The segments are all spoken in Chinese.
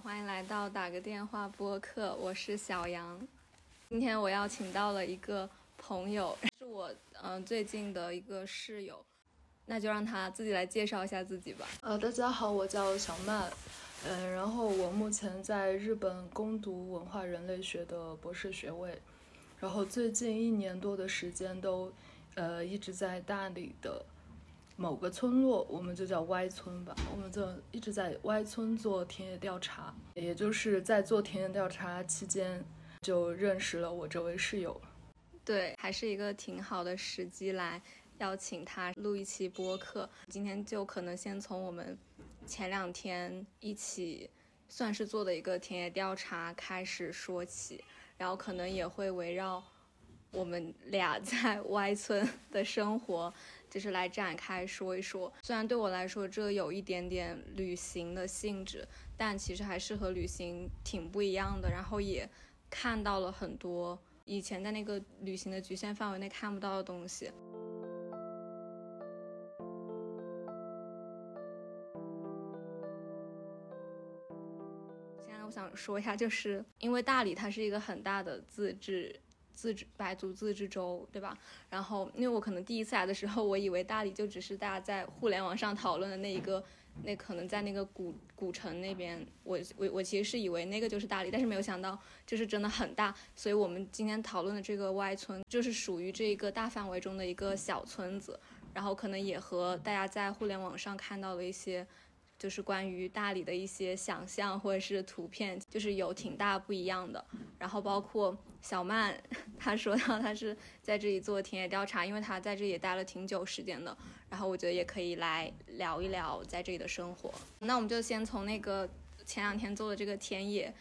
欢迎来到打个电话播客，我是小杨。今天我邀请到了一个朋友，是我嗯最近的一个室友，那就让他自己来介绍一下自己吧。呃，大家好，我叫小曼，嗯，然后我目前在日本攻读文化人类学的博士学位，然后最近一年多的时间都呃一直在大理的。某个村落，我们就叫 Y 村吧。我们就一直在 Y 村做田野调查，也就是在做田野调查期间，就认识了我这位室友。对，还是一个挺好的时机来邀请他录一期播客。今天就可能先从我们前两天一起算是做的一个田野调查开始说起，然后可能也会围绕。我们俩在 Y 村的生活，就是来展开说一说。虽然对我来说这有一点点旅行的性质，但其实还是和旅行挺不一样的。然后也看到了很多以前在那个旅行的局限范围内看不到的东西。现在我想说一下，就是因为大理它是一个很大的自治。自治白族自治州，对吧？然后，因为我可能第一次来的时候，我以为大理就只是大家在互联网上讨论的那一个，那可能在那个古古城那边，我我我其实是以为那个就是大理，但是没有想到就是真的很大。所以我们今天讨论的这个 Y 村，就是属于这一个大范围中的一个小村子，然后可能也和大家在互联网上看到的一些。就是关于大理的一些想象或者是图片，就是有挺大不一样的。然后包括小曼，她说到她是在这里做田野调查，因为她在这里也待了挺久时间的。然后我觉得也可以来聊一聊在这里的生活。那我们就先从那个前两天做的这个田野，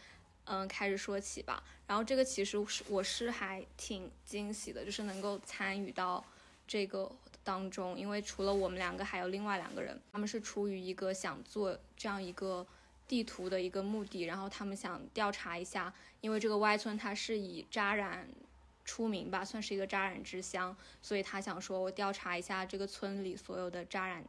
嗯，开始说起吧。然后这个其实是我是还挺惊喜的，就是能够参与到这个。当中，因为除了我们两个，还有另外两个人，他们是出于一个想做这样一个地图的一个目的，然后他们想调查一下，因为这个 Y 村它是以扎染出名吧，算是一个扎染之乡，所以他想说，我调查一下这个村里所有的扎染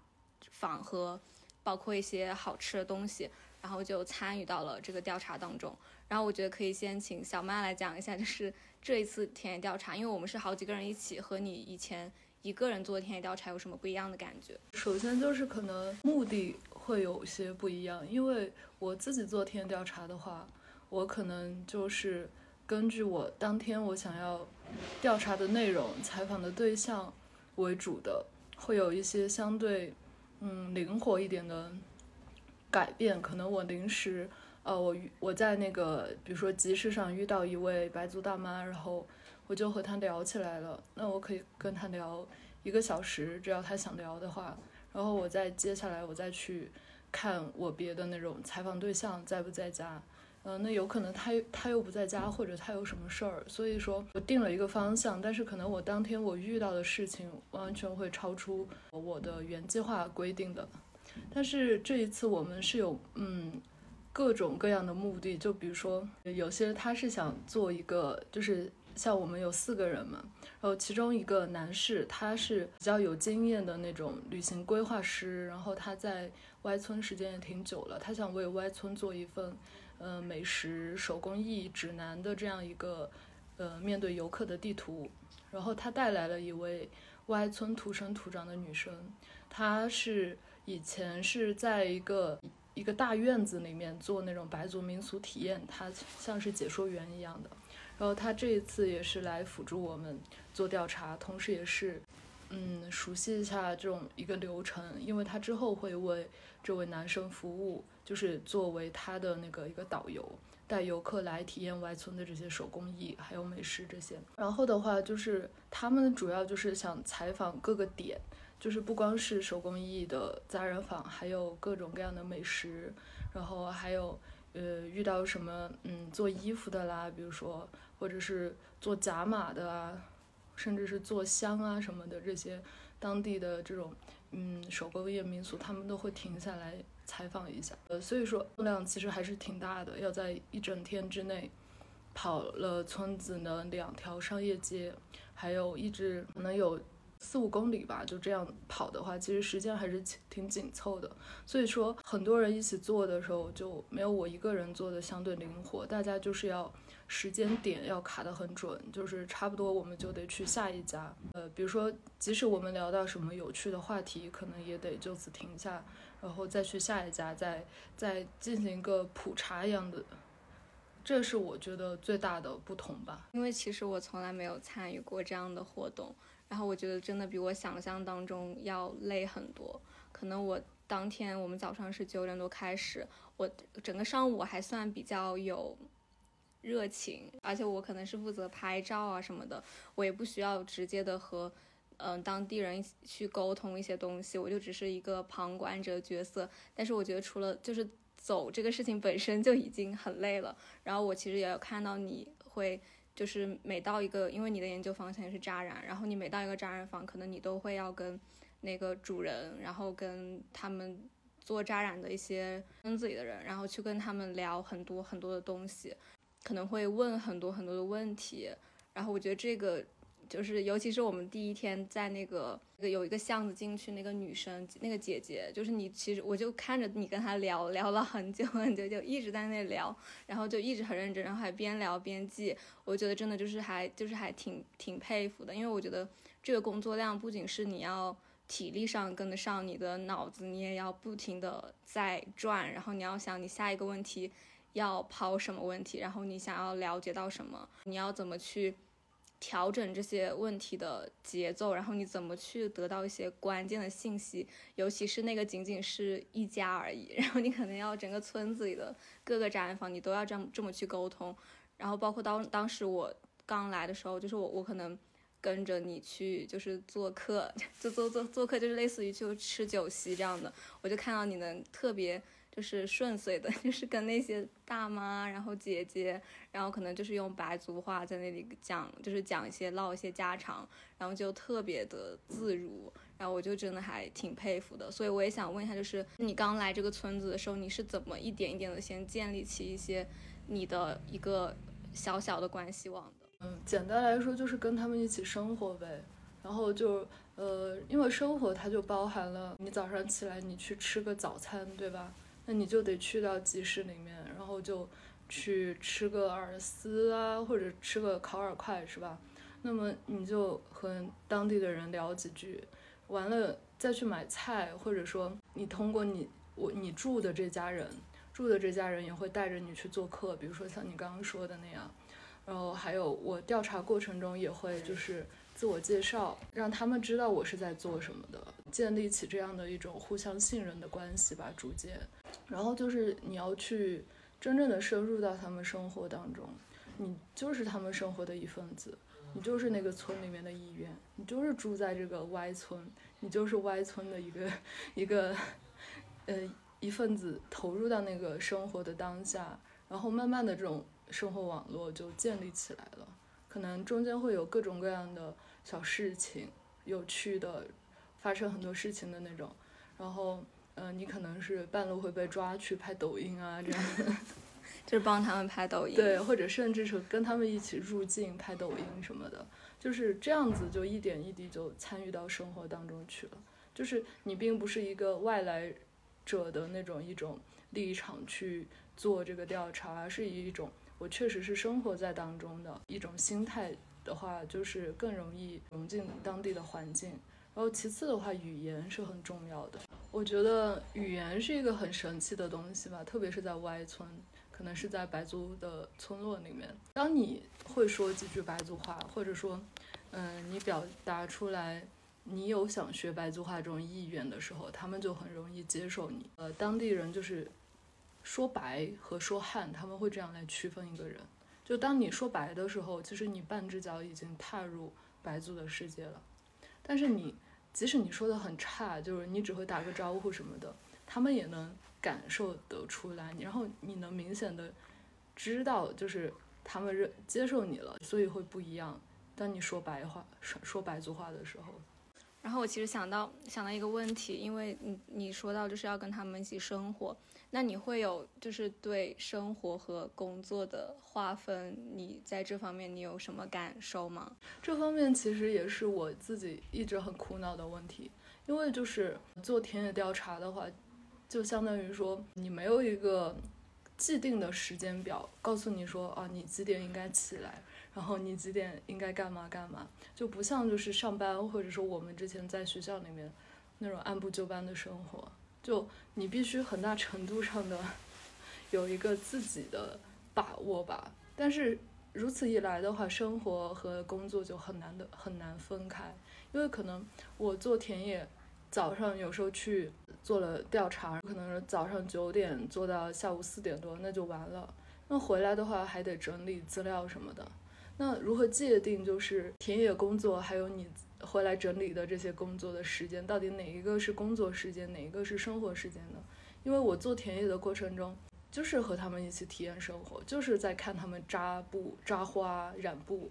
坊和包括一些好吃的东西，然后就参与到了这个调查当中。然后我觉得可以先请小曼来讲一下，就是这一次田野调查，因为我们是好几个人一起，和你以前。一个人做田野调查有什么不一样的感觉？首先就是可能目的会有些不一样，因为我自己做田野调查的话，我可能就是根据我当天我想要调查的内容、采访的对象为主的，会有一些相对嗯灵活一点的改变。可能我临时呃我我在那个比如说集市上遇到一位白族大妈，然后。我就和她聊起来了，那我可以跟她聊一个小时，只要她想聊的话。然后我再接下来我再去看我别的那种采访对象在不在家，嗯，那有可能他他又不在家，或者他有什么事儿，所以说我定了一个方向，但是可能我当天我遇到的事情完全会超出我的原计划规定的。但是这一次我们是有嗯各种各样的目的，就比如说有些他是想做一个就是。像我们有四个人嘛，然后其中一个男士，他是比较有经验的那种旅行规划师，然后他在 Y 村时间也挺久了，他想为 Y 村做一份，呃，美食手工艺指南的这样一个，呃，面对游客的地图，然后他带来了一位 Y 村土生土长的女生，她是以前是在一个一个大院子里面做那种白族民俗体验，她像是解说员一样的。然后他这一次也是来辅助我们做调查，同时也是，嗯，熟悉一下这种一个流程，因为他之后会为这位男生服务，就是作为他的那个一个导游，带游客来体验外村的这些手工艺还有美食这些。然后的话就是他们主要就是想采访各个点，就是不光是手工艺的扎染坊，还有各种各样的美食，然后还有。呃，遇到什么嗯做衣服的啦，比如说或者是做假马的啊，甚至是做香啊什么的这些当地的这种嗯手工业民俗，他们都会停下来采访一下。呃，所以说量其实还是挺大的，要在一整天之内跑了村子的两条商业街，还有一直能有四五公里吧，就这样跑的话，其实时间还是挺紧凑的。所以说，很多人一起做的时候，就没有我一个人做的相对灵活。大家就是要时间点要卡得很准，就是差不多我们就得去下一家。呃，比如说，即使我们聊到什么有趣的话题，可能也得就此停下，然后再去下一家，再再进行一个普查一样的。这是我觉得最大的不同吧。因为其实我从来没有参与过这样的活动。然后我觉得真的比我想象当中要累很多。可能我当天我们早上是九点多开始，我整个上午还算比较有热情，而且我可能是负责拍照啊什么的，我也不需要直接的和嗯当地人去沟通一些东西，我就只是一个旁观者角色。但是我觉得除了就是走这个事情本身就已经很累了。然后我其实也有看到你会。就是每到一个，因为你的研究方向是扎染，然后你每到一个扎染坊，可能你都会要跟那个主人，然后跟他们做扎染的一些村子里的人，然后去跟他们聊很多很多的东西，可能会问很多很多的问题，然后我觉得这个。就是，尤其是我们第一天在那个有一个巷子进去，那个女生，那个姐姐，就是你，其实我就看着你跟她聊聊了很久很久，就一直在那聊，然后就一直很认真，然后还边聊边记。我觉得真的就是还就是还挺挺佩服的，因为我觉得这个工作量不仅是你要体力上跟得上，你的脑子你也要不停的在转，然后你要想你下一个问题要抛什么问题，然后你想要了解到什么，你要怎么去。调整这些问题的节奏，然后你怎么去得到一些关键的信息？尤其是那个仅仅是一家而已，然后你可能要整个村子里的各个展览房，你都要这样这么去沟通。然后包括当当时我刚来的时候，就是我我可能跟着你去就是做客，就做做做客，就是类似于就吃酒席这样的，我就看到你能特别。就是顺遂的，就是跟那些大妈，然后姐姐，然后可能就是用白族话在那里讲，就是讲一些唠一些家常，然后就特别的自如，然后我就真的还挺佩服的。所以我也想问一下，就是你刚来这个村子的时候，你是怎么一点一点的先建立起一些你的一个小小的关系网的？嗯，简单来说就是跟他们一起生活呗。然后就呃，因为生活它就包含了你早上起来你去吃个早餐，对吧？那你就得去到集市里面，然后就去吃个饵丝啊，或者吃个烤饵块，是吧？那么你就和当地的人聊几句，完了再去买菜，或者说你通过你我你住的这家人，住的这家人也会带着你去做客，比如说像你刚刚说的那样，然后还有我调查过程中也会就是自我介绍，让他们知道我是在做什么的，建立起这样的一种互相信任的关系吧，逐渐。然后就是你要去真正的深入到他们生活当中，你就是他们生活的一份子，你就是那个村里面的一员，你就是住在这个 Y 村，你就是 Y 村的一个一个呃一份子，投入到那个生活的当下，然后慢慢的这种生活网络就建立起来了，可能中间会有各种各样的小事情，有趣的，发生很多事情的那种，然后。嗯，你可能是半路会被抓去拍抖音啊，这样，就是帮他们拍抖音，对，或者甚至是跟他们一起入境拍抖音什么的，就是这样子，就一点一滴就参与到生活当中去了。就是你并不是一个外来者的那种一种立场去做这个调查，而是以一种我确实是生活在当中的一种心态的话，就是更容易融进当地的环境。然后其次的话，语言是很重要的。我觉得语言是一个很神奇的东西吧，特别是在 Y 村，可能是在白族的村落里面。当你会说几句白族话，或者说，嗯，你表达出来你有想学白族话这种意愿的时候，他们就很容易接受你。呃，当地人就是说白和说汉，他们会这样来区分一个人。就当你说白的时候，其实你半只脚已经踏入白族的世界了，但是你。即使你说的很差，就是你只会打个招呼什么的，他们也能感受得出来。然后你能明显的知道，就是他们认接受你了，所以会不一样。当你说白话、说说白族话的时候，然后我其实想到想到一个问题，因为你你说到就是要跟他们一起生活，那你会有就是对生活和工作的划分，你在这方面你有什么感受吗？这方面其实也是我自己一直很苦恼的问题，因为就是做田野调查的话，就相当于说你没有一个既定的时间表，告诉你说啊，你几点应该起来。然后你几点应该干嘛干嘛，就不像就是上班或者说我们之前在学校里面那种按部就班的生活，就你必须很大程度上的 有一个自己的把握吧。但是如此一来的话，生活和工作就很难的很难分开，因为可能我做田野，早上有时候去做了调查，可能是早上九点做到下午四点多，那就完了。那回来的话还得整理资料什么的。那如何界定就是田野工作，还有你回来整理的这些工作的时间，到底哪一个是工作时间，哪一个是生活时间呢？因为我做田野的过程中，就是和他们一起体验生活，就是在看他们扎布、扎花、染布。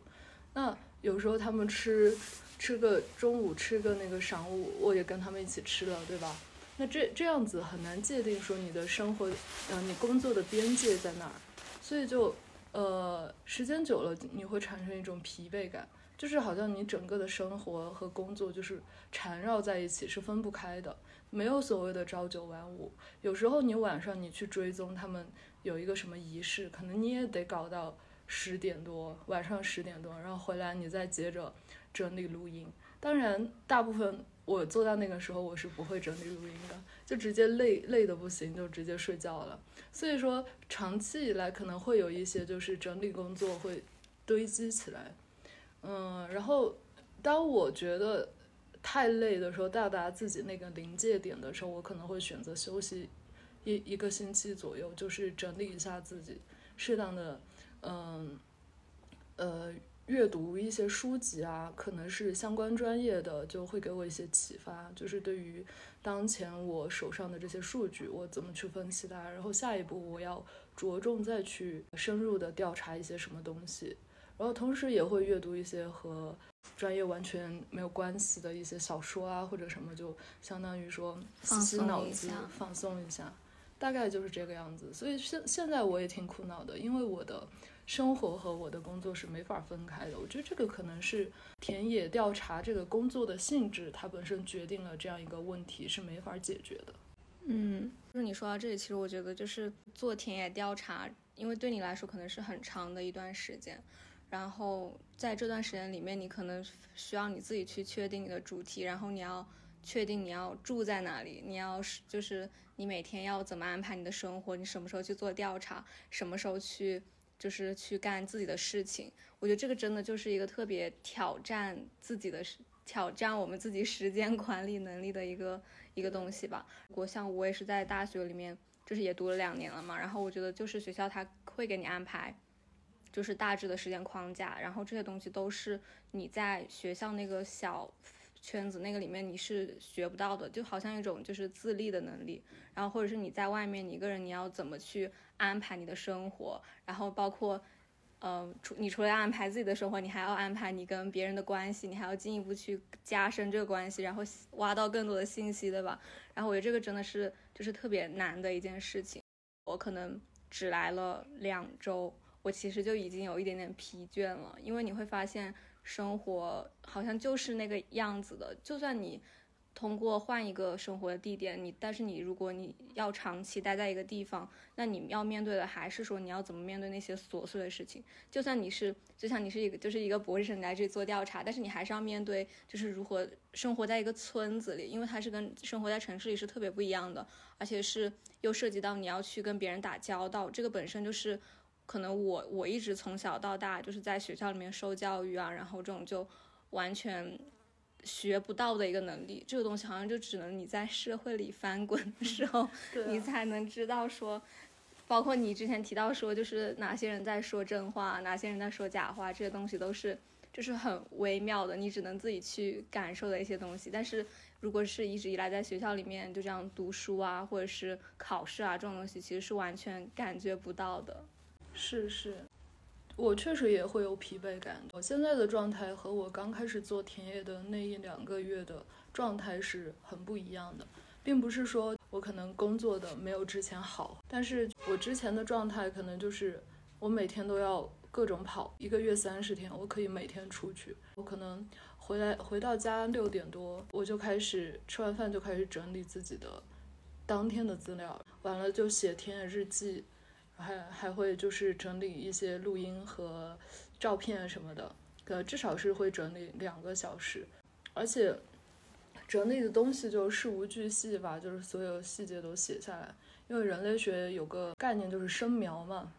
那有时候他们吃吃个中午，吃个那个晌午，我也跟他们一起吃了，对吧？那这这样子很难界定说你的生活，呃，你工作的边界在哪儿，所以就。呃，时间久了，你会产生一种疲惫感，就是好像你整个的生活和工作就是缠绕在一起，是分不开的，没有所谓的朝九晚五。有时候你晚上你去追踪他们有一个什么仪式，可能你也得搞到十点多，晚上十点多，然后回来你再接着整理录音。当然，大部分我做到那个时候，我是不会整理录音的，就直接累累的不行，就直接睡觉了。所以说，长期以来可能会有一些就是整理工作会堆积起来，嗯，然后当我觉得太累的时候，到达自己那个临界点的时候，我可能会选择休息一一个星期左右，就是整理一下自己，适当的，嗯，呃。阅读一些书籍啊，可能是相关专业的，就会给我一些启发。就是对于当前我手上的这些数据，我怎么去分析它？然后下一步我要着重再去深入的调查一些什么东西。然后同时也会阅读一些和专业完全没有关系的一些小说啊，或者什么，就相当于说洗洗脑子，放松一下。大概就是这个样子。所以现现在我也挺苦恼的，因为我的。生活和我的工作是没法分开的，我觉得这个可能是田野调查这个工作的性质，它本身决定了这样一个问题是没法解决的。嗯，就是你说到这里，其实我觉得就是做田野调查，因为对你来说可能是很长的一段时间，然后在这段时间里面，你可能需要你自己去确定你的主题，然后你要确定你要住在哪里，你要是就是你每天要怎么安排你的生活，你什么时候去做调查，什么时候去。就是去干自己的事情，我觉得这个真的就是一个特别挑战自己的、挑战我们自己时间管理能力的一个一个东西吧。我像我也是在大学里面，就是也读了两年了嘛，然后我觉得就是学校他会给你安排，就是大致的时间框架，然后这些东西都是你在学校那个小。圈子那个里面你是学不到的，就好像一种就是自立的能力，然后或者是你在外面你一个人你要怎么去安排你的生活，然后包括，呃，除你除了要安排自己的生活，你还要安排你跟别人的关系，你还要进一步去加深这个关系，然后挖到更多的信息，对吧？然后我觉得这个真的是就是特别难的一件事情。我可能只来了两周，我其实就已经有一点点疲倦了，因为你会发现。生活好像就是那个样子的，就算你通过换一个生活的地点，你但是你如果你要长期待在一个地方，那你要面对的还是说你要怎么面对那些琐碎的事情。就算你是就像你是一个就是一个博士生来这里做调查，但是你还是要面对就是如何生活在一个村子里，因为它是跟生活在城市里是特别不一样的，而且是又涉及到你要去跟别人打交道，这个本身就是。可能我我一直从小到大就是在学校里面受教育啊，然后这种就完全学不到的一个能力，这个东西好像就只能你在社会里翻滚的时候，你才能知道说，包括你之前提到说，就是哪些人在说真话，哪些人在说假话，这些东西都是就是很微妙的，你只能自己去感受的一些东西。但是如果是一直以来在学校里面就这样读书啊，或者是考试啊这种东西，其实是完全感觉不到的。是是，我确实也会有疲惫感。我现在的状态和我刚开始做田野的那一两个月的状态是很不一样的。并不是说我可能工作的没有之前好，但是我之前的状态可能就是我每天都要各种跑，一个月三十天，我可以每天出去，我可能回来回到家六点多，我就开始吃完饭就开始整理自己的当天的资料，完了就写田野日记，还还会就是整理一些录音和照片什么的，呃，至少是会整理两个小时，而且。整理的东西就事无巨细吧，就是所有细节都写下来。因为人类学有个概念就是深描嘛，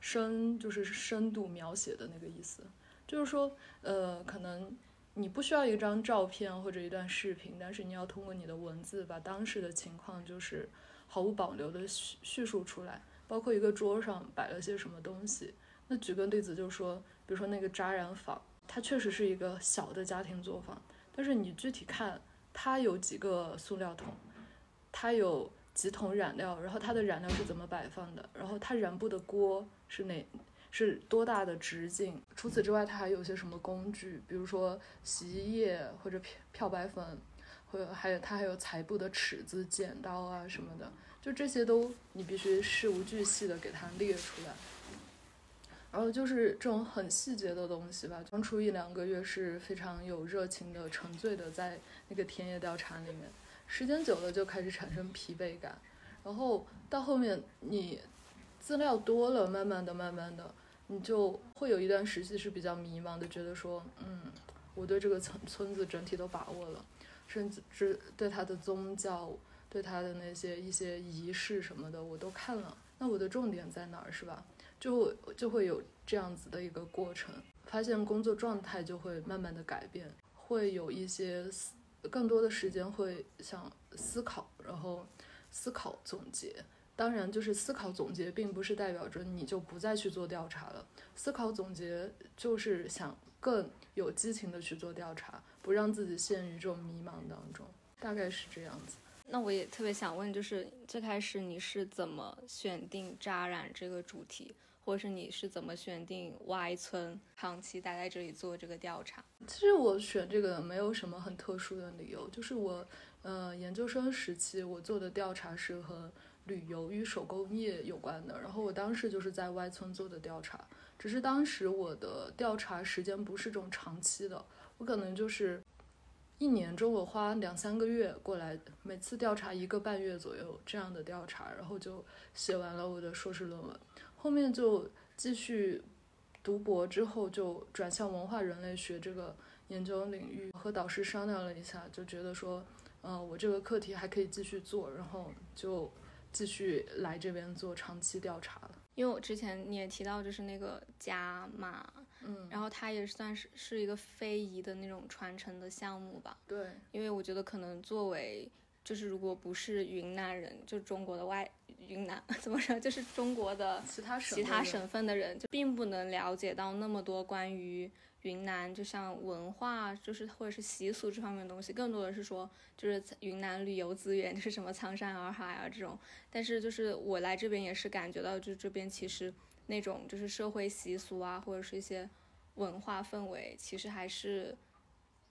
深就是深度描写的那个意思。就是说，呃，可能你不需要一张照片或者一段视频，但是你要通过你的文字把当时的情况就是毫无保留的叙叙述出来，包括一个桌上摆了些什么东西。那举个例子，就说，比如说那个扎染坊，它确实是一个小的家庭作坊，但是你具体看。它有几个塑料桶，它有几桶染料，然后它的染料是怎么摆放的？然后它染布的锅是哪？是多大的直径？除此之外，它还有些什么工具？比如说洗衣液或者漂漂白粉，或者还有它还有裁布的尺子、剪刀啊什么的，就这些都你必须事无巨细的给它列出来。然后就是这种很细节的东西吧。刚出一两个月是非常有热情的、沉醉的在那个田野调查里面，时间久了就开始产生疲惫感。然后到后面你资料多了，慢慢的、慢慢的，你就会有一段时期是比较迷茫的，觉得说，嗯，我对这个村村子整体都把握了，甚至对它的宗教、对他的那些一些仪式什么的我都看了，那我的重点在哪儿，是吧？就就会有这样子的一个过程，发现工作状态就会慢慢的改变，会有一些思更多的时间会想思考，然后思考总结。当然，就是思考总结，并不是代表着你就不再去做调查了。思考总结就是想更有激情的去做调查，不让自己陷于这种迷茫当中，大概是这样子。那我也特别想问，就是最开始你是怎么选定扎染这个主题？或者是你是怎么选定 Y 村长期待在这里做这个调查？其实我选这个没有什么很特殊的理由，就是我，呃，研究生时期我做的调查是和旅游与手工业有关的，然后我当时就是在 Y 村做的调查，只是当时我的调查时间不是这种长期的，我可能就是一年中我花两三个月过来，每次调查一个半月左右这样的调查，然后就写完了我的硕士论文。后面就继续读博，之后就转向文化人类学这个研究领域。和导师商量了一下，就觉得说，嗯，我这个课题还可以继续做，然后就继续来这边做长期调查了。因为我之前你也提到，就是那个加码，嗯，然后它也算是是一个非遗的那种传承的项目吧。对，因为我觉得可能作为，就是如果不是云南人，就中国的外。云南 怎么说？就是中国的其他其他省份的人，就并不能了解到那么多关于云南，就像文化，就是或者是习俗这方面的东西。更多的是说，就是云南旅游资源，就是什么苍山洱海啊这种。但是就是我来这边也是感觉到，就这边其实那种就是社会习俗啊，或者是一些文化氛围，其实还是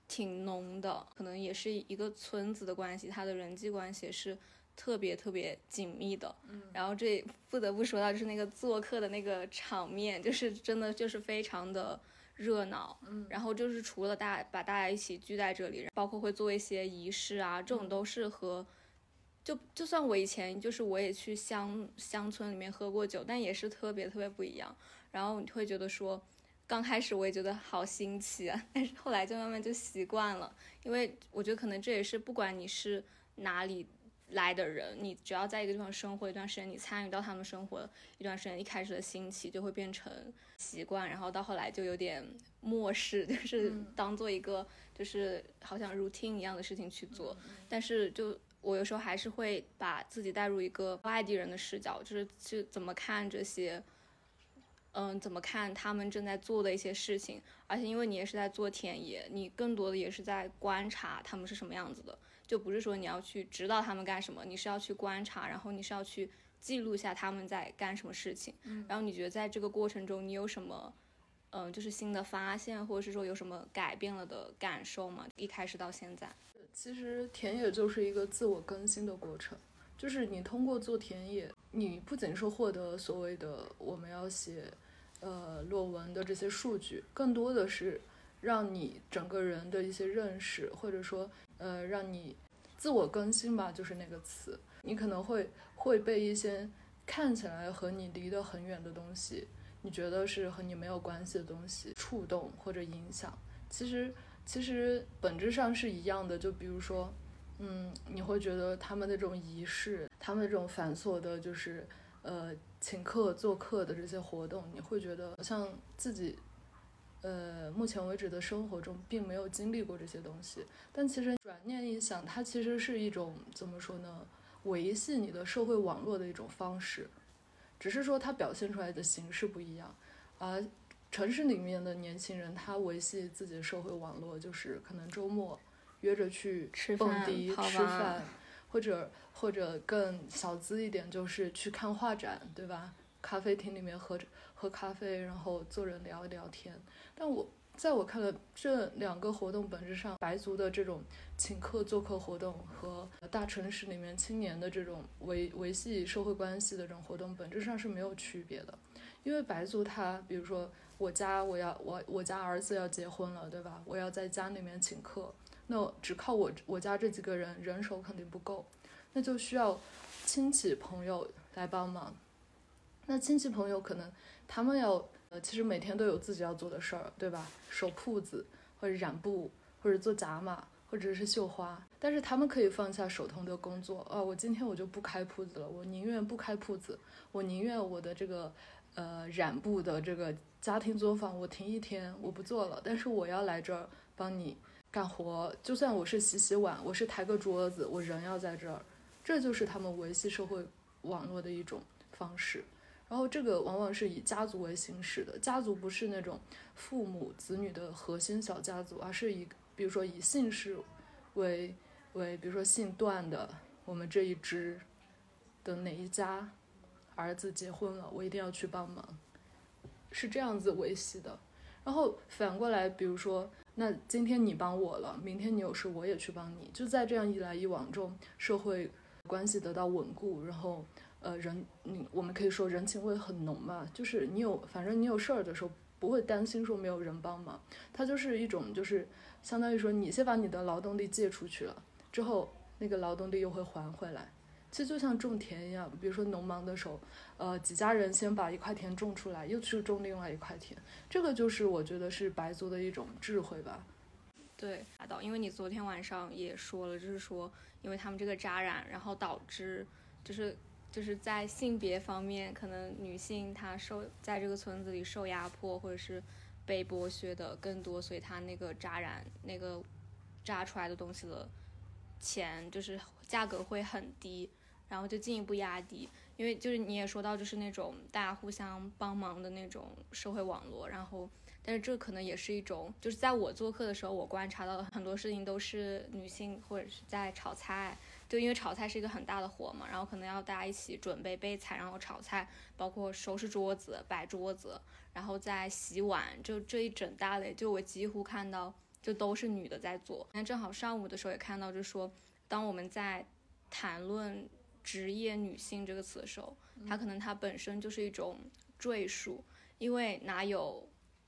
挺浓的。可能也是一个村子的关系，他的人际关系是。特别特别紧密的，嗯，然后这不得不说到就是那个做客的那个场面，就是真的就是非常的热闹，嗯，然后就是除了大把大家一起聚在这里，包括会做一些仪式啊，这种都是和，就就算我以前就是我也去乡乡村里面喝过酒，但也是特别特别不一样。然后你会觉得说，刚开始我也觉得好新奇啊，但是后来就慢慢就习惯了，因为我觉得可能这也是不管你是哪里。来的人，你只要在一个地方生活一段时间，你参与到他们生活一段时间，一开始的新奇就会变成习惯，然后到后来就有点漠视，就是当做一个就是好像 routine 一样的事情去做。但是就我有时候还是会把自己带入一个外地人的视角，就是去怎么看这些，嗯，怎么看他们正在做的一些事情。而且因为你也是在做田野，你更多的也是在观察他们是什么样子的。就不是说你要去指导他们干什么，你是要去观察，然后你是要去记录下他们在干什么事情。嗯，然后你觉得在这个过程中你有什么，嗯，就是新的发现，或者是说有什么改变了的感受吗？一开始到现在，其实田野就是一个自我更新的过程，就是你通过做田野，你不仅是获得所谓的我们要写，呃，论文的这些数据，更多的是让你整个人的一些认识，或者说，呃，让你自我更新吧，就是那个词，你可能会会被一些看起来和你离得很远的东西，你觉得是和你没有关系的东西触动或者影响，其实。其实本质上是一样的，就比如说，嗯，你会觉得他们那种仪式，他们那种繁琐的，就是呃请客做客的这些活动，你会觉得像自己，呃，目前为止的生活中并没有经历过这些东西。但其实转念一想，它其实是一种怎么说呢？维系你的社会网络的一种方式，只是说它表现出来的形式不一样，而。城市里面的年轻人，他维系自己的社会网络，就是可能周末约着去蹦迪、吃饭，或者或者更小资一点，就是去看画展，对吧？咖啡厅里面喝喝咖啡，然后坐着聊一聊天。但我在我看来，这两个活动本质上，白族的这种请客做客活动和大城市里面青年的这种维维系社会关系的这种活动，本质上是没有区别的。因为白族他，比如说。我家我要我我家儿子要结婚了，对吧？我要在家里面请客，那只靠我我家这几个人人手肯定不够，那就需要亲戚朋友来帮忙。那亲戚朋友可能他们要呃，其实每天都有自己要做的事儿，对吧？守铺子或者染布或者做假马或者是绣花，但是他们可以放下手头的工作啊，我今天我就不开铺子了，我宁愿不开铺子，我宁愿我的这个呃染布的这个。家庭作坊，我停一天，我不做了。但是我要来这儿帮你干活，就算我是洗洗碗，我是抬个桌子，我人要在这儿。这就是他们维系社会网络的一种方式。然后这个往往是以家族为形式的，家族不是那种父母子女的核心小家族，而是以比如说以姓氏为为，比如说姓段的，我们这一支的哪一家儿子结婚了，我一定要去帮忙。是这样子维系的，然后反过来，比如说，那今天你帮我了，明天你有事我也去帮你，就在这样一来一往中，社会关系得到稳固，然后，呃，人，你我们可以说人情味很浓嘛，就是你有，反正你有事儿的时候不会担心说没有人帮忙，它就是一种就是相当于说你先把你的劳动力借出去了，之后那个劳动力又会还回来。其实就像种田一样，比如说农忙的时候，呃，几家人先把一块田种出来，又去种另外一块田，这个就是我觉得是白族的一种智慧吧。对，阿导，因为你昨天晚上也说了，就是说，因为他们这个扎染，然后导致就是就是在性别方面，可能女性她受在这个村子里受压迫或者是被剥削的更多，所以她那个扎染那个扎出来的东西的钱就是价格会很低。然后就进一步压低，因为就是你也说到，就是那种大家互相帮忙的那种社会网络。然后，但是这可能也是一种，就是在我做客的时候，我观察到的很多事情都是女性或者是在炒菜，就因为炒菜是一个很大的活嘛，然后可能要大家一起准备备菜，然后炒菜，包括收拾桌子、摆桌子，然后再洗碗，就这一整大类，就我几乎看到就都是女的在做。那正好上午的时候也看到，就说当我们在谈论。职业女性这个词的时候，它可能它本身就是一种赘述，因为哪有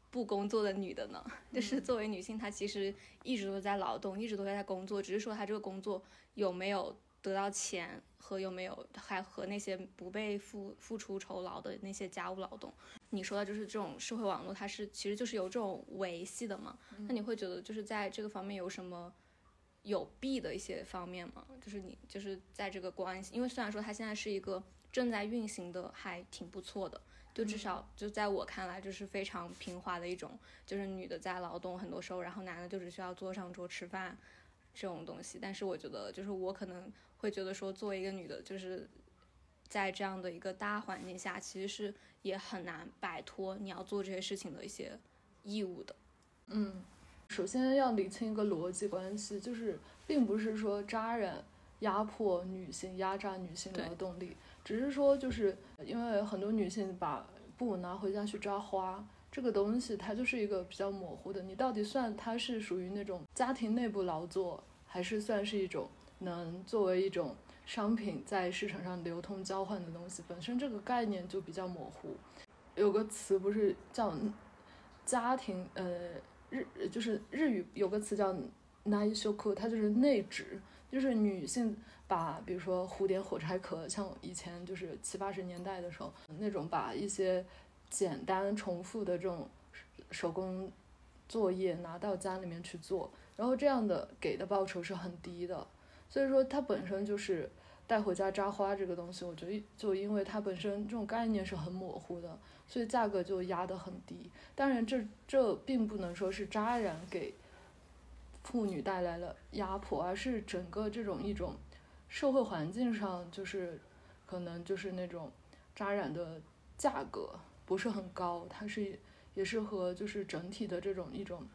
不工作的女的呢？就是作为女性，她其实一直都在劳动，一直都在工作，只是说她这个工作有没有得到钱和有没有还和那些不被付付出酬劳的那些家务劳动。你说的就是这种社会网络，它是其实就是有这种维系的嘛？那你会觉得就是在这个方面有什么？有弊的一些方面嘛，就是你就是在这个关系，因为虽然说它现在是一个正在运行的，还挺不错的，就至少就在我看来，就是非常平滑的一种，就是女的在劳动很多时候，然后男的就只需要坐上桌吃饭这种东西。但是我觉得，就是我可能会觉得说，作为一个女的，就是在这样的一个大环境下，其实是也很难摆脱你要做这些事情的一些义务的。嗯。首先要理清一个逻辑关系，就是并不是说扎染压迫女性、压榨女性劳动力，只是说就是因为很多女性把布拿回家去扎花，这个东西它就是一个比较模糊的，你到底算它是属于那种家庭内部劳作，还是算是一种能作为一种商品在市场上流通交换的东西，本身这个概念就比较模糊。有个词不是叫家庭，呃，日就是日语有个词叫“内修库”，它就是内指，就是女性把比如说蝴蝶火柴壳，像以前就是七八十年代的时候那种把一些简单重复的这种手工作业拿到家里面去做，然后这样的给的报酬是很低的，所以说它本身就是带回家扎花这个东西，我觉得就因为它本身这种概念是很模糊的。所以价格就压得很低，当然这这并不能说是扎染给妇女带来了压迫，而是整个这种一种社会环境上，就是可能就是那种扎染的价格不是很高，它是也是和就是整体的这种一种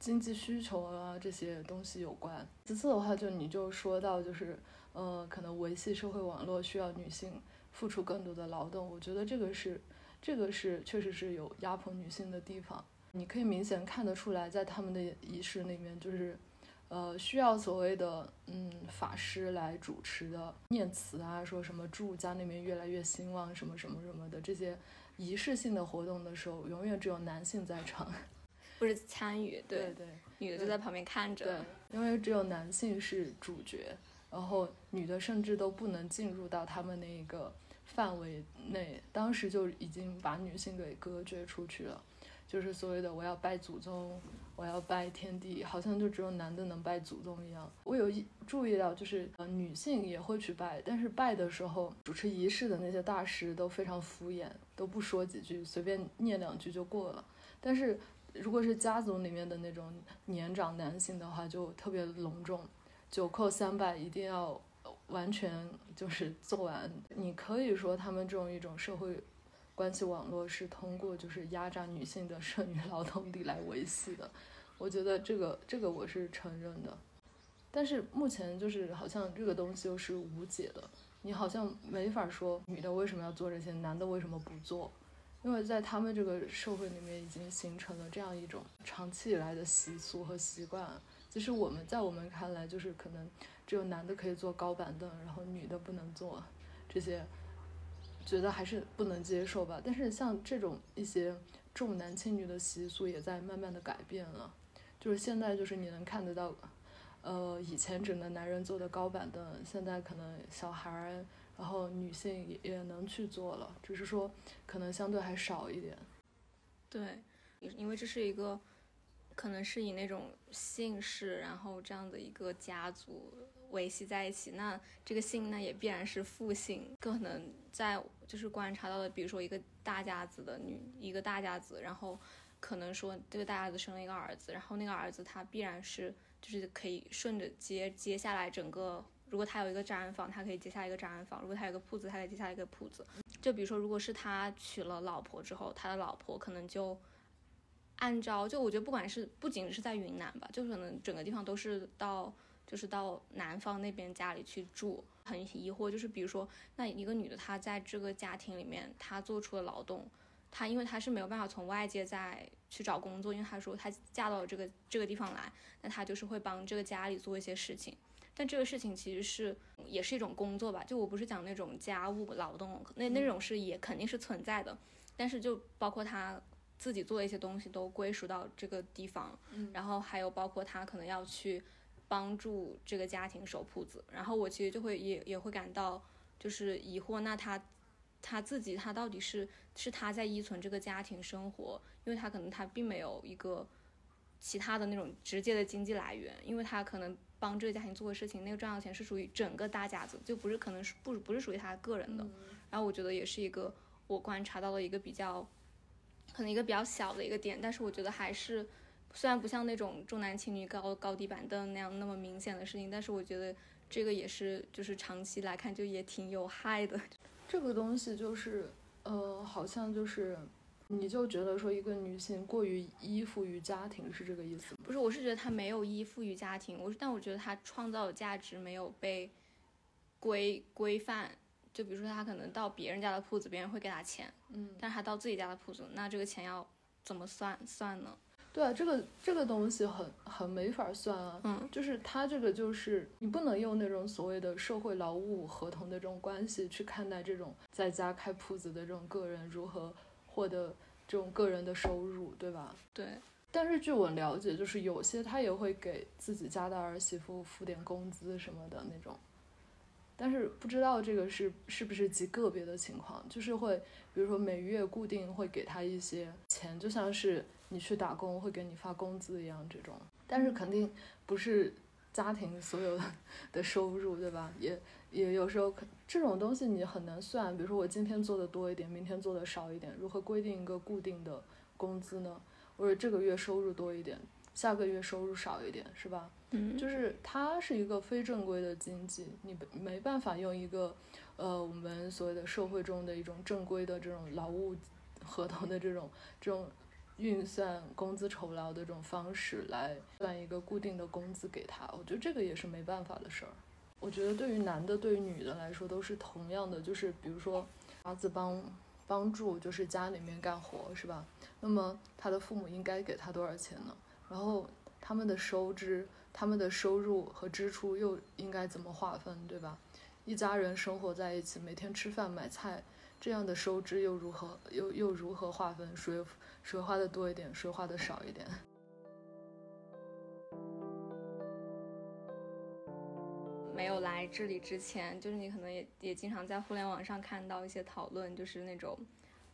经济需求啊这些东西有关。其次的话，就你就说到就是呃，可能维系社会网络需要女性付出更多的劳动，我觉得这个是。这个是确实是有压迫女性的地方，你可以明显看得出来，在他们的仪式里面，就是，呃，需要所谓的嗯法师来主持的念词啊，说什么祝家里面越来越兴旺，什么什么什么的这些仪式性的活动的时候，永远只有男性在场，不是参与，对对，女的就在旁边看着，对，因为只有男性是主角，然后女的甚至都不能进入到他们那个。范围内，当时就已经把女性给隔绝出去了，就是所谓的我要拜祖宗，我要拜天地，好像就只有男的能拜祖宗一样。我有注意到，就是呃女性也会去拜，但是拜的时候，主持仪式的那些大师都非常敷衍，都不说几句，随便念两句就过了。但是如果是家族里面的那种年长男性的话，就特别隆重，九叩三百，一定要。完全就是做完，你可以说他们这种一种社会关系网络是通过就是压榨女性的剩余劳动力来维系的，我觉得这个这个我是承认的，但是目前就是好像这个东西又是无解的，你好像没法说女的为什么要做这些，男的为什么不做，因为在他们这个社会里面已经形成了这样一种长期以来的习俗和习惯，其实我们在我们看来就是可能。只有男的可以坐高板凳，然后女的不能坐，这些觉得还是不能接受吧。但是像这种一些重男轻女的习俗也在慢慢的改变了，就是现在就是你能看得到，呃，以前只能男人坐的高板凳，现在可能小孩儿，然后女性也也能去坐了，只是说可能相对还少一点。对，因为这是一个。可能是以那种姓氏，然后这样的一个家族维系在一起。那这个姓呢，也必然是父姓。更可能在就是观察到的，比如说一个大家子的女，一个大家子，然后可能说这个大家子生了一个儿子，然后那个儿子他必然是就是可以顺着接接下来整个。如果他有一个扎染坊，他可以接下一个扎染坊；如果他有个铺子，他可以接下一个铺子。就比如说，如果是他娶了老婆之后，他的老婆可能就。按照就我觉得不管是不仅是在云南吧，就可能整个地方都是到就是到南方那边家里去住，很疑惑，就是比如说那一个女的她在这个家庭里面她做出了劳动，她因为她是没有办法从外界再去找工作，因为她说她嫁到了这个这个地方来，那她就是会帮这个家里做一些事情，但这个事情其实是也是一种工作吧，就我不是讲那种家务劳动，那那种是也肯定是存在的，但是就包括她。自己做的一些东西都归属到这个地方，然后还有包括他可能要去帮助这个家庭守铺子，然后我其实就会也也会感到就是疑惑，那他他自己他到底是是他在依存这个家庭生活，因为他可能他并没有一个其他的那种直接的经济来源，因为他可能帮这个家庭做的事情，那个赚到钱是属于整个大家子，就不是可能是不不是属于他个人的，然后我觉得也是一个我观察到了一个比较。可能一个比较小的一个点，但是我觉得还是，虽然不像那种重男轻女、高高低板凳那样那么明显的事情，但是我觉得这个也是，就是长期来看就也挺有害的。这个东西就是，呃，好像就是，你就觉得说一个女性过于依附于家庭是这个意思吗？不是，我是觉得她没有依附于家庭，我但我觉得她创造的价值没有被规规范。就比如说，他可能到别人家的铺子，别人会给他钱，嗯，但是他到自己家的铺子，那这个钱要怎么算算呢？对啊，这个这个东西很很没法算啊。嗯，就是他这个就是你不能用那种所谓的社会劳务合同的这种关系去看待这种在家开铺子的这种个人如何获得这种个人的收入，对吧？对。但是据我了解，就是有些他也会给自己家的儿媳妇付点工资什么的那种。但是不知道这个是是不是极个别的情况，就是会，比如说每月固定会给他一些钱，就像是你去打工会给你发工资一样这种。但是肯定不是家庭所有的的收入，对吧？也也有时候可这种东西你很难算。比如说我今天做的多一点，明天做的少一点，如何规定一个固定的工资呢？或者这个月收入多一点，下个月收入少一点，是吧？就是它是一个非正规的经济，你没办法用一个，呃，我们所谓的社会中的一种正规的这种劳务合同的这种这种运算工资酬劳的这种方式来算一个固定的工资给他。我觉得这个也是没办法的事儿。我觉得对于男的对于女的来说都是同样的，就是比如说儿子帮帮助就是家里面干活是吧？那么他的父母应该给他多少钱呢？然后他们的收支。他们的收入和支出又应该怎么划分，对吧？一家人生活在一起，每天吃饭买菜，这样的收支又如何又又如何划分？谁谁花的多一点，谁花的少一点？没有来这里之前，就是你可能也也经常在互联网上看到一些讨论，就是那种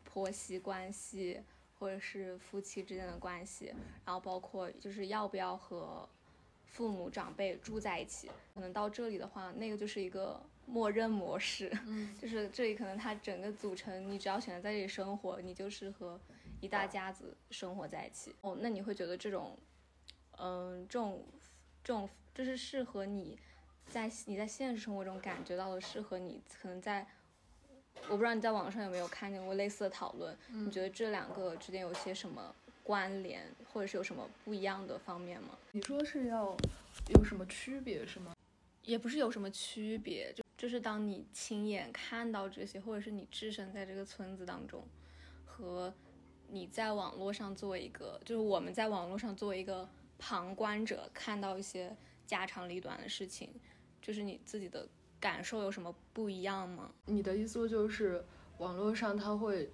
婆媳关系，或者是夫妻之间的关系，然后包括就是要不要和。父母长辈住在一起，可能到这里的话，那个就是一个默认模式，嗯，就是这里可能它整个组成，你只要选择在这里生活，你就是和一大家子生活在一起。哦，那你会觉得这种，嗯，这种，这种，就是适合你在你在现实生活中感觉到的，适合你可能在，我不知道你在网上有没有看见过类似的讨论，你觉得这两个之间有些什么？关联或者是有什么不一样的方面吗？你说是要有什么区别是吗？也不是有什么区别，就就是当你亲眼看到这些，或者是你置身在这个村子当中，和你在网络上作为一个，就是我们在网络上作为一个旁观者看到一些家长里短的事情，就是你自己的感受有什么不一样吗？你的意思就是网络上它会。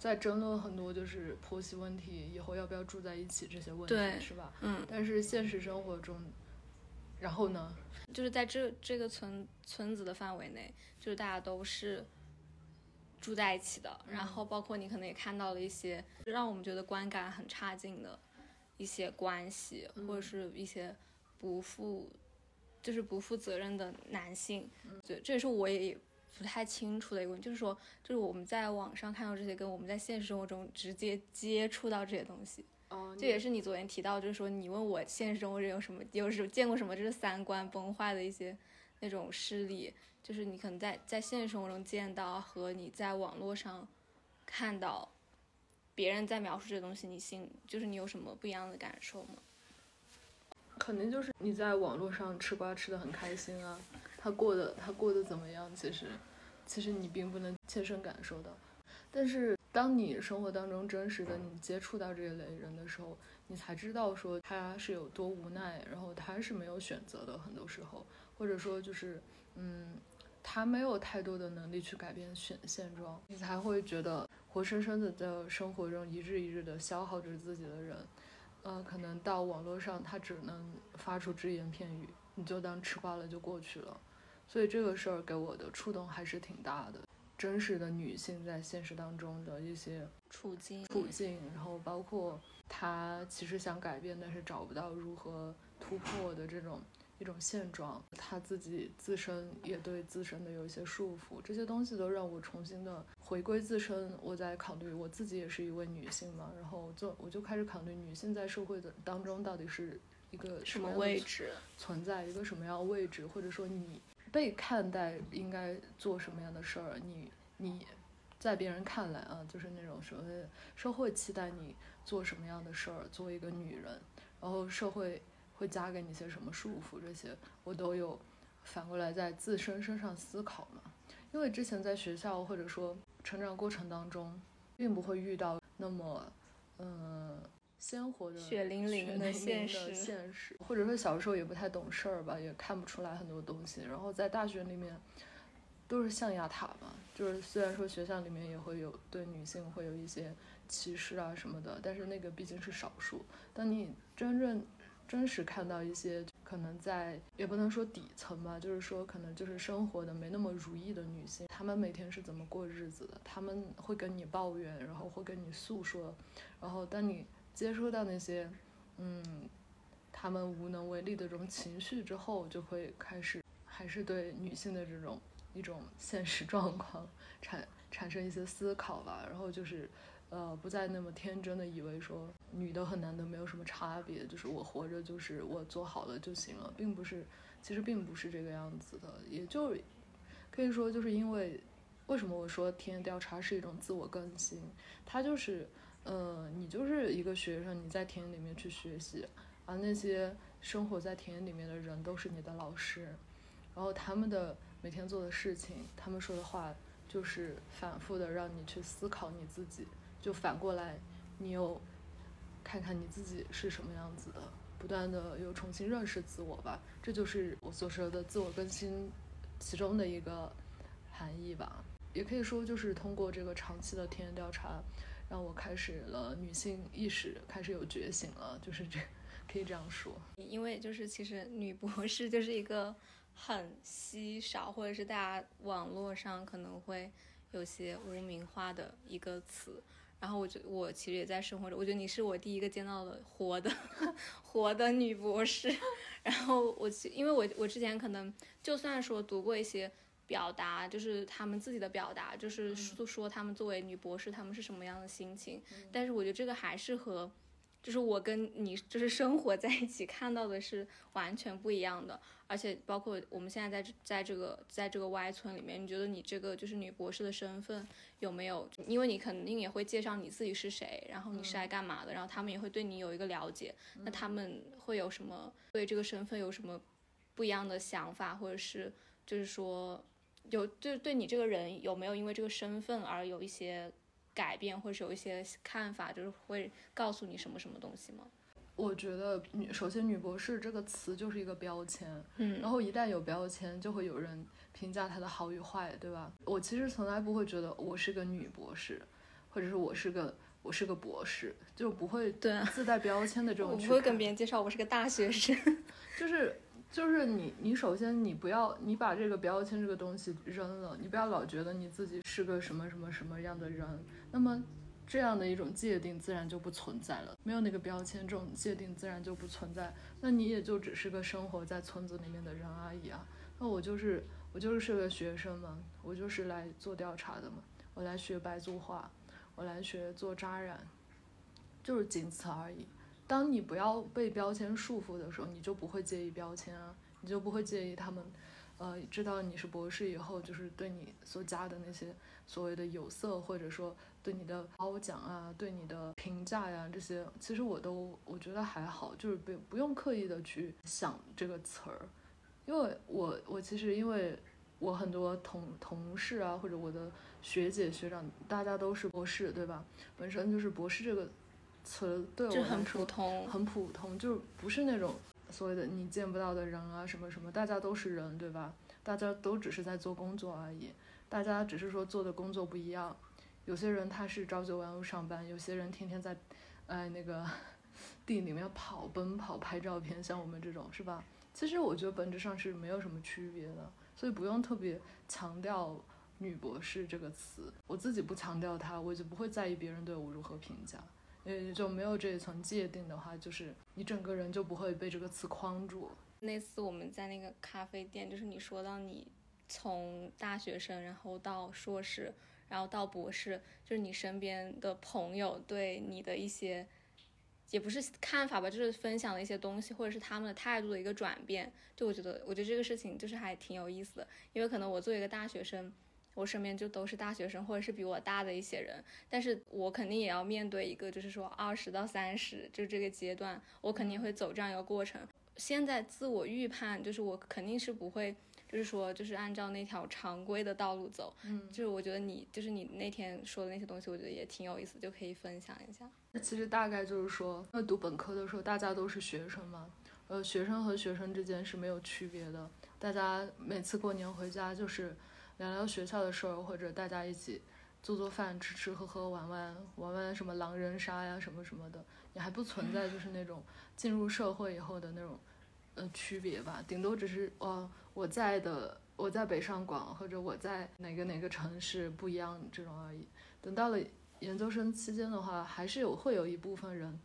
在争论很多就是婆媳问题，以后要不要住在一起这些问题，是吧？嗯。但是现实生活中，然后呢？就是在这这个村村子的范围内，就是大家都是住在一起的。然后包括你可能也看到了一些让我们觉得观感很差劲的一些关系，或者是一些不负就是不负责任的男性。对，这也是我也。不太清楚的一个问题，就是说，就是我们在网上看到这些，跟我们在现实生活中直接接触到这些东西，哦，这也是你昨天提到，就是说，你问我现实生活中有什么，有什么见过什么，就是三观崩坏的一些那种事例，就是你可能在在现实生活中见到和你在网络上看到别人在描述这些东西，你心就是你有什么不一样的感受吗？肯定就是你在网络上吃瓜吃的很开心啊，他过得他过得怎么样？其实。其实你并不能切身感受到，但是当你生活当中真实的你接触到这一类人的时候，你才知道说他是有多无奈，然后他是没有选择的，很多时候，或者说就是，嗯，他没有太多的能力去改变现现状，你才会觉得活生生的在生活中一日一日的消耗着自己的人，呃，可能到网络上他只能发出只言片语，你就当吃瓜了就过去了。所以这个事儿给我的触动还是挺大的，真实的女性在现实当中的一些处境，处境，然后包括她其实想改变，但是找不到如何突破的这种一种现状，她自己自身也对自身的有一些束缚，这些东西都让我重新的回归自身。我在考虑我自己也是一位女性嘛，然后就我就开始考虑女性在社会的当中到底是一个什么位置，存在一个什么样的位置，或者说你。被看待应该做什么样的事儿？你你在别人看来啊，就是那种所谓社会期待你做什么样的事儿，作为一个女人，然后社会会加给你些什么束缚？这些我都有反过来在自身身上思考嘛。因为之前在学校或者说成长过程当中，并不会遇到那么嗯鲜活的、血淋淋的现实，现实，或者说小时候也不太懂事儿吧，也看不出来很多东西。然后在大学里面，都是象牙塔嘛，就是虽然说学校里面也会有对女性会有一些歧视啊什么的，但是那个毕竟是少数。当你真正真实看到一些可能在也不能说底层吧，就是说可能就是生活的没那么如意的女性，她们每天是怎么过日子的？她们会跟你抱怨，然后会跟你诉说，然后当你。接收到那些，嗯，他们无能为力的这种情绪之后，就会开始还是对女性的这种一种现实状况产产生一些思考吧。然后就是，呃，不再那么天真的以为说女的和男的没有什么差别，就是我活着就是我做好了就行了，并不是，其实并不是这个样子的。也就可以说，就是因为为什么我说田野调查是一种自我更新，它就是。呃，你就是一个学生，你在田野里面去学习，而那些生活在田野里面的人都是你的老师，然后他们的每天做的事情，他们说的话，就是反复的让你去思考你自己，就反过来，你又看看你自己是什么样子的，不断的又重新认识自我吧，这就是我所说的自我更新其中的一个含义吧，也可以说就是通过这个长期的田野调查。让我开始了女性意识，开始有觉醒了，就是这，可以这样说。因为就是其实女博士就是一个很稀少，或者是大家网络上可能会有些污名化的一个词。然后我觉我其实也在生活中，我觉得你是我第一个见到的活的 活的女博士。然后我因为我我之前可能就算说读过一些。表达就是他们自己的表达，就是诉说他们作为女博士，他们是什么样的心情。但是我觉得这个还是和，就是我跟你就是生活在一起看到的是完全不一样的。而且包括我们现在在在这个在这个 Y 村里面，你觉得你这个就是女博士的身份有没有？因为你肯定也会介绍你自己是谁，然后你是来干嘛的，然后他们也会对你有一个了解。那他们会有什么对这个身份有什么不一样的想法，或者是就是说？有就是对你这个人有没有因为这个身份而有一些改变，或者是有一些看法，就是会告诉你什么什么东西吗？我觉得女首先女博士这个词就是一个标签，嗯，然后一旦有标签，就会有人评价她的好与坏，对吧？我其实从来不会觉得我是个女博士，或者是我是个我是个博士，就不会对自带标签的这 种。我不会跟别人介绍我是个大学生，就是。就是你，你首先你不要，你把这个标签这个东西扔了，你不要老觉得你自己是个什么什么什么样的人，那么这样的一种界定自然就不存在了，没有那个标签，这种界定自然就不存在，那你也就只是个生活在村子里面的人而已啊。那我就是我就是个学生嘛，我就是来做调查的嘛，我来学白族话，我来学做扎染，就是仅此而已。当你不要被标签束缚的时候，你就不会介意标签啊，你就不会介意他们，呃，知道你是博士以后，就是对你所加的那些所谓的有色，或者说对你的褒奖啊，对你的评价呀，这些其实我都我觉得还好，就是不不用刻意的去想这个词儿，因为我我其实因为我很多同同事啊，或者我的学姐学长，大家都是博士，对吧？本身就是博士这个。词对我来说很普通，很普通，就不是那种所谓的你见不到的人啊，什么什么，大家都是人，对吧？大家都只是在做工作而已，大家只是说做的工作不一样。有些人他是朝九晚五上班，有些人天天在，哎那个 地里面跑奔跑拍照片，像我们这种是吧？其实我觉得本质上是没有什么区别的，所以不用特别强调女博士这个词。我自己不强调它，我就不会在意别人对我如何评价。呃，就没有这一层界定的话，就是你整个人就不会被这个词框住。那次我们在那个咖啡店，就是你说到你从大学生，然后到硕士，然后到博士，就是你身边的朋友对你的一些，也不是看法吧，就是分享的一些东西，或者是他们的态度的一个转变。就我觉得，我觉得这个事情就是还挺有意思的，因为可能我作为一个大学生。我身边就都是大学生，或者是比我大的一些人，但是我肯定也要面对一个，就是说二十到三十，就这个阶段，我肯定会走这样一个过程。现在自我预判，就是我肯定是不会就是说就是按照那条常规的道路走。嗯，就是我觉得你就是你那天说的那些东西，我觉得也挺有意思，就可以分享一下。那其实大概就是说，那读本科的时候，大家都是学生嘛，呃，学生和学生之间是没有区别的，大家每次过年回家就是聊聊学校的事儿，或者大家一起做做饭、吃吃喝喝、玩玩玩玩什么狼人杀呀什么什么的，也还不存在就是那种进入社会以后的那种呃区别吧，顶多只是哦我在的我在北上广或者我在哪个哪个城市不一样这种而已。等到了研究生期间的话，还是有会有一部分人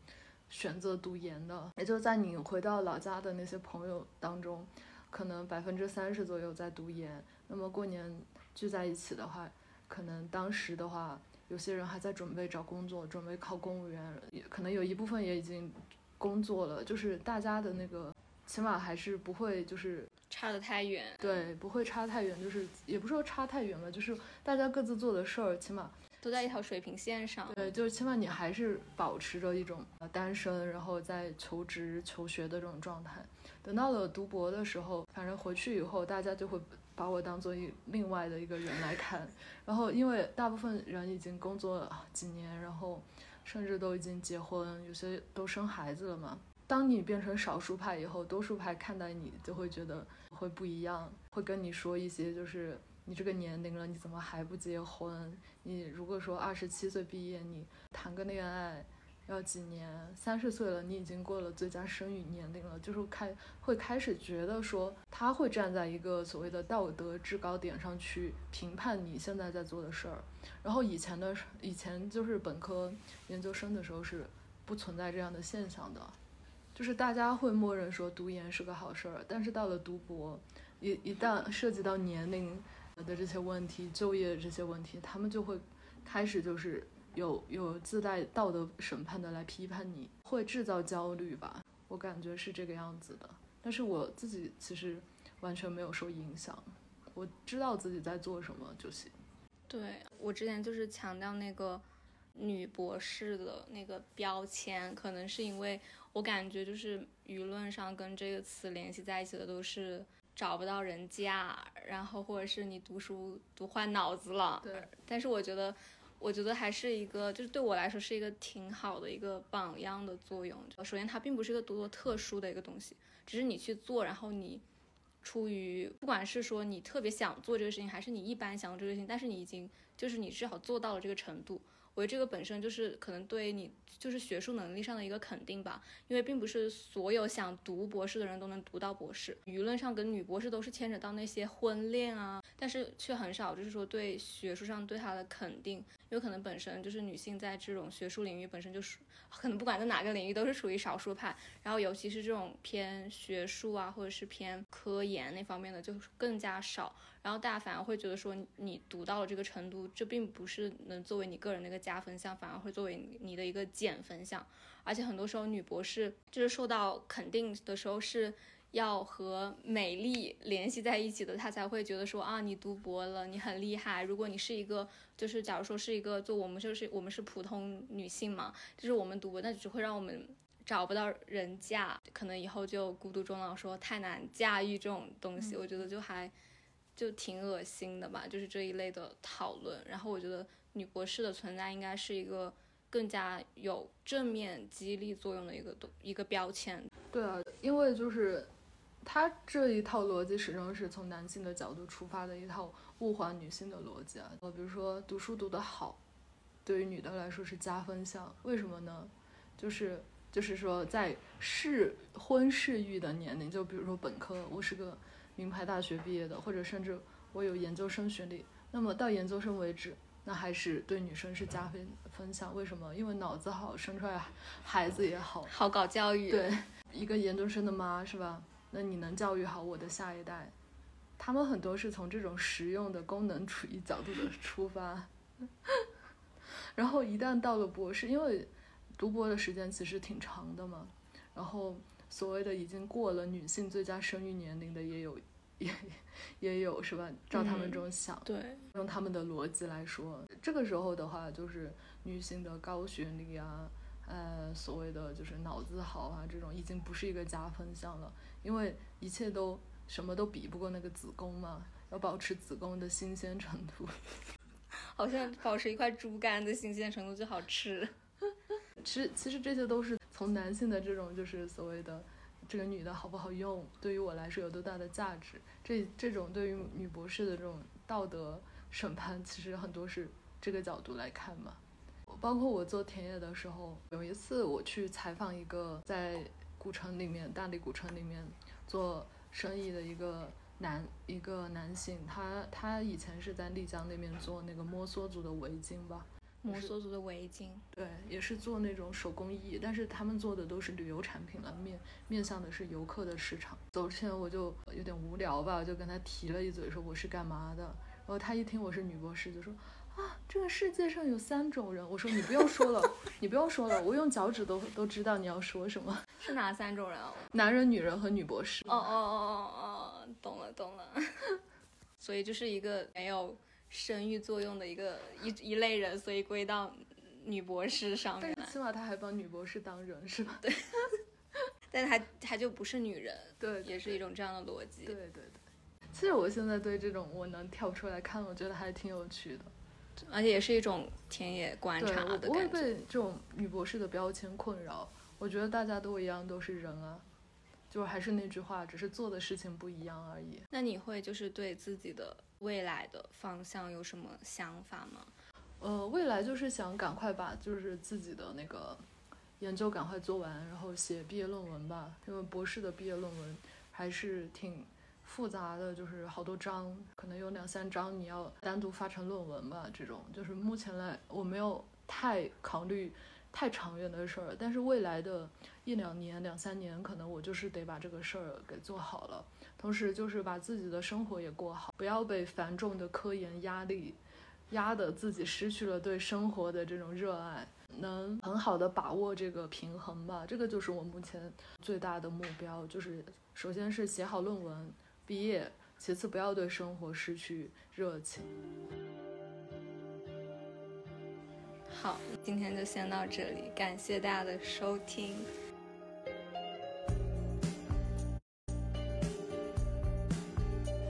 选择读研的，也就在你回到老家的那些朋友当中，可能百分之三十左右在读研。那么过年聚在一起的话，可能当时的话，有些人还在准备找工作，准备考公务员，也可能有一部分也已经工作了，就是大家的那个起码还是不会就是差得太远。对，不会差太远，就是也不是说差太远吧，就是大家各自做的事儿，起码都在一条水平线上。对，就是起码你还是保持着一种呃单身，然后在求职求学的这种状态。等到了读博的时候，反正回去以后，大家就会把我当做一另外的一个人来看。然后因为大部分人已经工作几年，然后甚至都已经结婚，有些都生孩子了嘛。当你变成少数派以后，多数派看待你就会觉得会不一样，会跟你说一些就是你这个年龄了，你怎么还不结婚？你如果说二十七岁毕业，你谈个恋爱要几年？三十岁了，你已经过了最佳生育年龄了，就是开会开始觉得说他会站在一个所谓的道德制高点上去评判你现在在做的事儿。然后以前的以前就是本科研究生的时候是不存在这样的现象的，就是大家会默认说读研是个好事儿，但是到了读博，一一旦涉及到年龄的这些问题、就业这些问题，他们就会开始就是有有自带道德审判的来批判你，会制造焦虑吧？我感觉是这个样子的。但是我自己其实完全没有受影响，我知道自己在做什么就行。对我之前就是强调那个女博士的那个标签，可能是因为我感觉就是舆论上跟这个词联系在一起的都是找不到人嫁，然后或者是你读书读坏脑子了。对，但是我觉得，我觉得还是一个，就是对我来说是一个挺好的一个榜样的作用。首先，它并不是一个多么特殊的一个东西，只是你去做，然后你出于不管是说你特别想做这个事情，还是你一般想做这个事情，但是你已经就是你至少做到了这个程度。我觉得这个本身就是可能对你就是学术能力上的一个肯定吧，因为并不是所有想读博士的人都能读到博士。舆论上跟女博士都是牵扯到那些婚恋啊，但是却很少就是说对学术上对她的肯定，有可能本身就是女性在这种学术领域本身就是可能不管在哪个领域都是属于少数派，然后尤其是这种偏学术啊或者是偏科研那方面的就更加少。然后大家反而会觉得说，你读到了这个程度，这并不是能作为你个人的一个加分项，反而会作为你的一个减分项。而且很多时候，女博士就是受到肯定的时候，是要和美丽联系在一起的，她才会觉得说啊，你读博了，你很厉害。如果你是一个，就是假如说是一个，做我们就是我们是普通女性嘛，就是我们读博，那只会让我们找不到人嫁，可能以后就孤独终老，说太难驾驭这种东西，我觉得就还。就挺恶心的吧，就是这一类的讨论。然后我觉得女博士的存在应该是一个更加有正面激励作用的一个一个标签。对啊，因为就是他这一套逻辑始终是从男性的角度出发的一套物化女性的逻辑啊。呃，比如说读书读得好，对于女的来说是加分项，为什么呢？就是就是说在适婚适育的年龄，就比如说本科，我是个。名牌大学毕业的，或者甚至我有研究生学历，那么到研究生为止，那还是对女生是加分分项。为什么？因为脑子好，生出来孩子也好，好搞教育。对，一个研究生的妈是吧？那你能教育好我的下一代？他们很多是从这种实用的功能主义角度的出发，然后一旦到了博士，因为读博的时间其实挺长的嘛，然后。所谓的已经过了女性最佳生育年龄的也有，也也有是吧？照他们这种想，对，用他们的逻辑来说，这个时候的话，就是女性的高学历啊，呃，所谓的就是脑子好啊，这种已经不是一个加分项了，因为一切都什么都比不过那个子宫嘛，要保持子宫的新鲜程度。好像保持一块猪肝的新鲜程度就好吃。其实其实这些都是从男性的这种就是所谓的这个女的好不好用，对于我来说有多大的价值，这这种对于女博士的这种道德审判，其实很多是这个角度来看嘛。包括我做田野的时候，有一次我去采访一个在古城里面大理古城里面做生意的一个男一个男性，他他以前是在丽江那边做那个摩梭族的围巾吧。摩梭族的围巾，对，也是做那种手工艺，但是他们做的都是旅游产品了，面面向的是游客的市场。走之前我就有点无聊吧，就跟他提了一嘴，说我是干嘛的。然后他一听我是女博士，就说啊，这个世界上有三种人。我说你不用说了，你不用说了，我用脚趾都都知道你要说什么。是哪三种人啊？男人、女人和女博士。哦哦哦哦哦，懂了懂了。所以就是一个没有。生育作用的一个一一类人，所以归到女博士上面。但起码他还把女博士当人，是吧？对。但是他他就不是女人，对，也是一种这样的逻辑。对对对。其实我现在对这种我能跳出来看，我觉得还挺有趣的，而且也是一种田野观察的感觉。我不会被这种女博士的标签困扰。我觉得大家都一样，都是人啊。就还是那句话，只是做的事情不一样而已。那你会就是对自己的未来的方向有什么想法吗？呃，未来就是想赶快把就是自己的那个研究赶快做完，然后写毕业论文吧。因为博士的毕业论文还是挺复杂的，就是好多章，可能有两三章你要单独发成论文吧。这种就是目前来我没有太考虑。太长远的事儿，但是未来的一两年、两三年，可能我就是得把这个事儿给做好了，同时就是把自己的生活也过好，不要被繁重的科研压力压得自己失去了对生活的这种热爱，能很好的把握这个平衡吧。这个就是我目前最大的目标，就是首先是写好论文毕业，其次不要对生活失去热情。好，今天就先到这里，感谢大家的收听，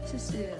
谢谢。